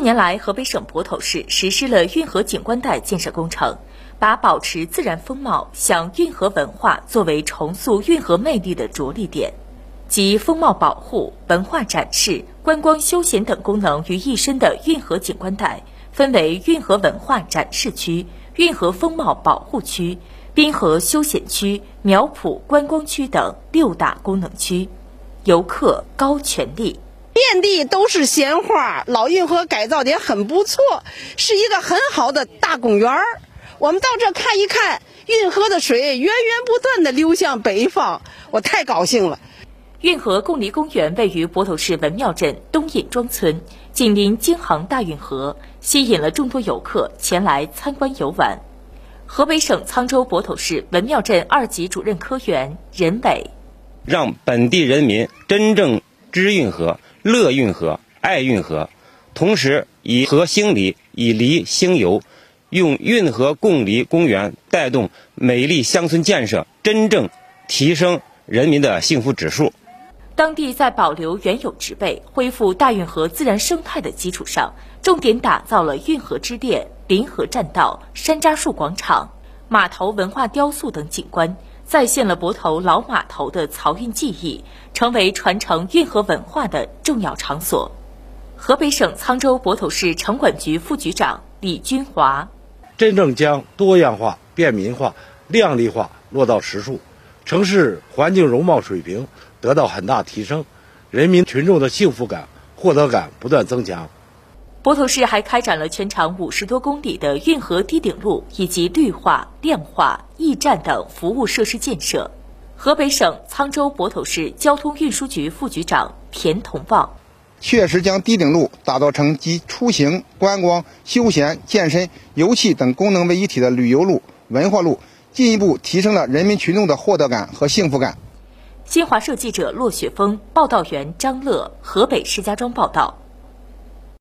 近年来，河北省泊头市实施了运河景观带建设工程，把保持自然风貌、向运河文化作为重塑运河魅力的着力点，集风貌保护、文化展示、观光休闲等功能于一身的运河景观带，分为运河文化展示区、运河风貌保护区、滨河休闲区、苗圃观光区等六大功能区，游客高权利。遍地都是鲜花，老运河改造的很不错，是一个很好的大公园儿。我们到这看一看，运河的水源源不断的流向北方，我太高兴了。运河共梨公园位于泊头市文庙镇东引庄村，紧邻京杭大运河，吸引了众多游客前来参观游玩。河北省沧州泊头市文庙镇二级主任科员任伟，让本地人民真正知运河。乐运河，爱运河，同时以河兴梨，以梨兴游，用运河贡梨公园带动美丽乡村建设，真正提升人民的幸福指数。当地在保留原有植被、恢复大运河自然生态的基础上，重点打造了运河之恋、临河栈道、山楂树广场、码头文化雕塑等景观。再现了泊头老码头的漕运技艺，成为传承运河文化的重要场所。河北省沧州泊头市城管局副局长李军华：真正将多样化、便民化、亮丽化落到实处，城市环境容貌水平得到很大提升，人民群众的幸福感、获得感不断增强。泊头市还开展了全长五十多公里的运河堤顶路以及绿化、亮化、驿站等服务设施建设。河北省沧州泊头市交通运输局副局长田同旺：确实将堤顶路打造成集出行、观光、休闲、健身、游憩等功能为一体的旅游路、文化路，进一步提升了人民群众的获得感和幸福感。新华社记者骆雪峰、报道员张乐，河北石家庄报道。